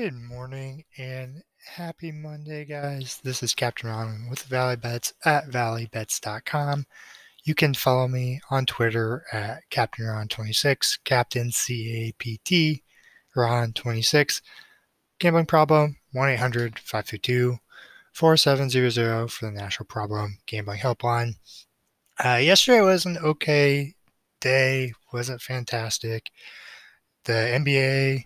Good morning and happy Monday, guys. This is Captain Ron with Valley Bets at valleybets.com. You can follow me on Twitter at Captain Ron26, Captain C A P T Ron26. Gambling problem 1 800 522 4700 for the National Problem Gambling Helpline. Uh, yesterday was an okay day, wasn't fantastic. The NBA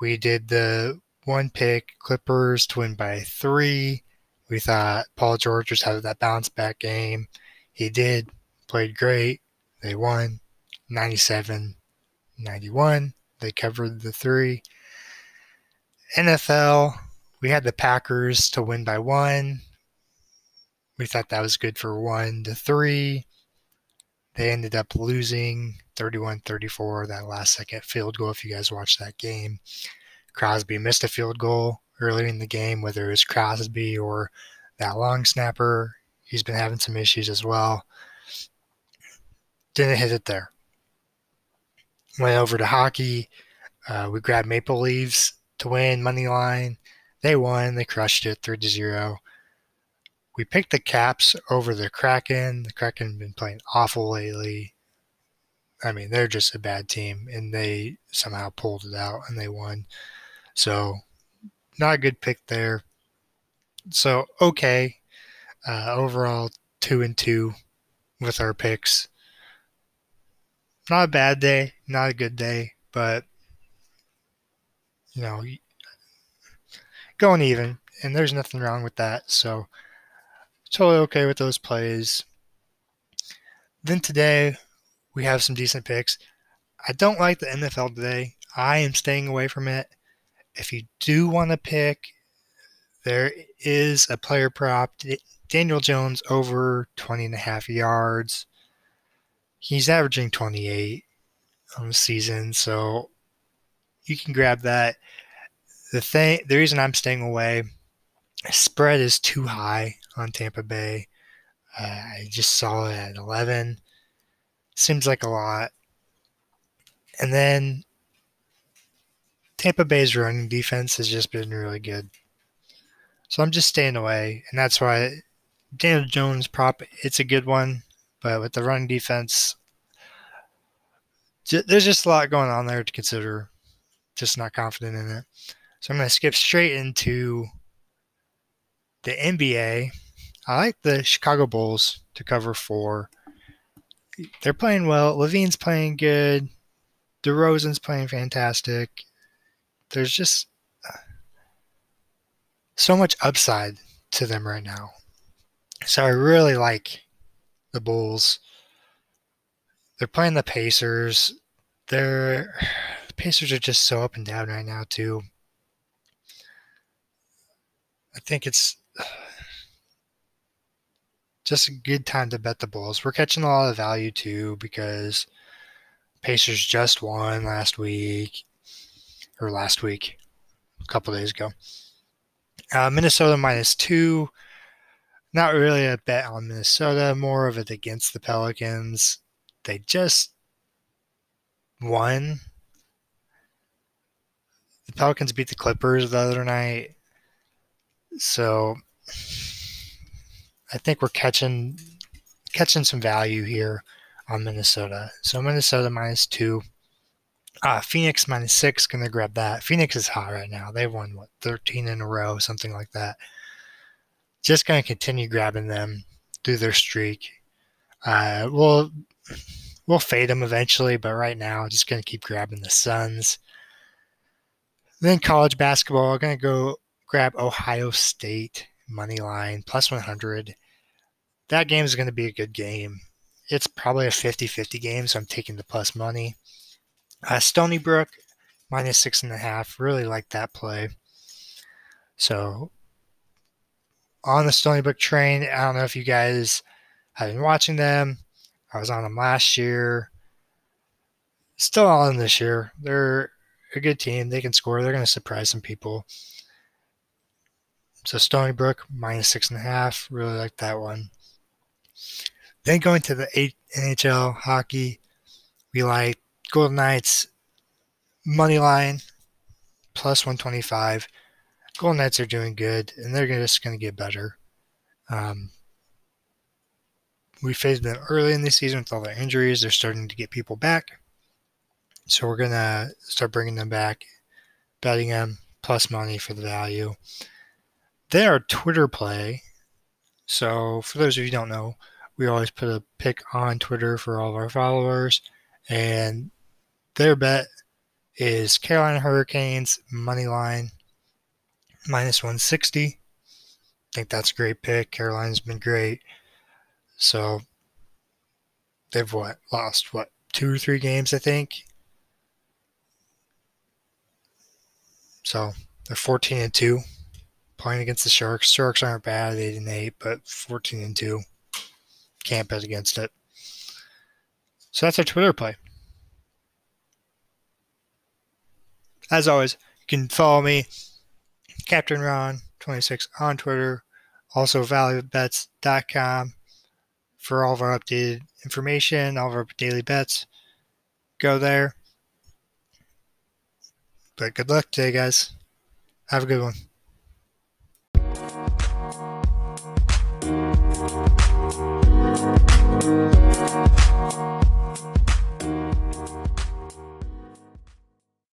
we did the one pick Clippers to win by three. We thought Paul George just had that bounce back game. He did, played great. They won 97 91. They covered the three. NFL, we had the Packers to win by one. We thought that was good for one to three. They ended up losing 31 34, that last second field goal, if you guys watched that game. Crosby missed a field goal early in the game, whether it was Crosby or that long snapper. He's been having some issues as well. Didn't hit it there. Went over to hockey. Uh, we grabbed Maple Leafs to win money line. They won. They crushed it 3 to 0. We picked the Caps over the Kraken. The Kraken been playing awful lately. I mean, they're just a bad team, and they somehow pulled it out and they won. So, not a good pick there. So, okay. Uh, overall, two and two with our picks. Not a bad day, not a good day, but you know, going even, and there's nothing wrong with that. So, totally okay with those plays. Then today, we have some decent picks. I don't like the NFL today. I am staying away from it. If you do want to pick, there is a player prop. Daniel Jones over 20 and a half yards. He's averaging 28 on the season, so you can grab that. The thing, the reason I'm staying away, spread is too high on Tampa Bay. Uh, I just saw it at 11. Seems like a lot. And then Tampa Bay's running defense has just been really good. So I'm just staying away. And that's why Daniel Jones prop, it's a good one. But with the running defense, there's just a lot going on there to consider. Just not confident in it. So I'm going to skip straight into the NBA. I like the Chicago Bulls to cover four. They're playing well. LaVine's playing good. DeRozan's playing fantastic there's just uh, so much upside to them right now. So I really like the Bulls. They're playing the Pacers. They're the Pacers are just so up and down right now too. I think it's just a good time to bet the Bulls. We're catching a lot of value too because Pacers just won last week or last week, a couple days ago. Uh, Minnesota minus two. Not really a bet on Minnesota, more of it against the Pelicans. They just won. The Pelicans beat the Clippers the other night. So I think we're catching catching some value here on Minnesota. So Minnesota minus two. Uh, Phoenix minus six, gonna grab that. Phoenix is hot right now. They've won what 13 in a row, something like that. Just gonna continue grabbing them through their streak. Uh, we'll we'll fade them eventually, but right now, just gonna keep grabbing the Suns. Then college basketball, gonna go grab Ohio State money line plus 100. That game is gonna be a good game. It's probably a 50-50 game, so I'm taking the plus money. Uh, Stony Brook minus six and a half. Really like that play. So on the Stony Brook train, I don't know if you guys have been watching them. I was on them last year. Still on this year. They're a good team. They can score. They're going to surprise some people. So Stony Brook minus six and a half. Really like that one. Then going to the NHL hockey, we like Golden Knights money line plus 125. Golden Knights are doing good, and they're just going to get better. Um, we faced them early in the season with all their injuries. They're starting to get people back. So we're going to start bringing them back, betting them plus money for the value. They are Twitter play. So for those of you who don't know, we always put a pick on Twitter for all of our followers. And their bet is Carolina Hurricanes money line minus 160. I think that's a great pick. Carolina's been great. So they've what lost what two or three games, I think. So they're 14 and two, playing against the Sharks. Sharks aren't bad, eight and eight, but 14 and two. Can't bet against it. So that's our Twitter play. As always, you can follow me, Captain Ron26 on Twitter, also valuebets.com for all of our updated information, all of our daily bets. Go there. But good luck today, guys. Have a good one.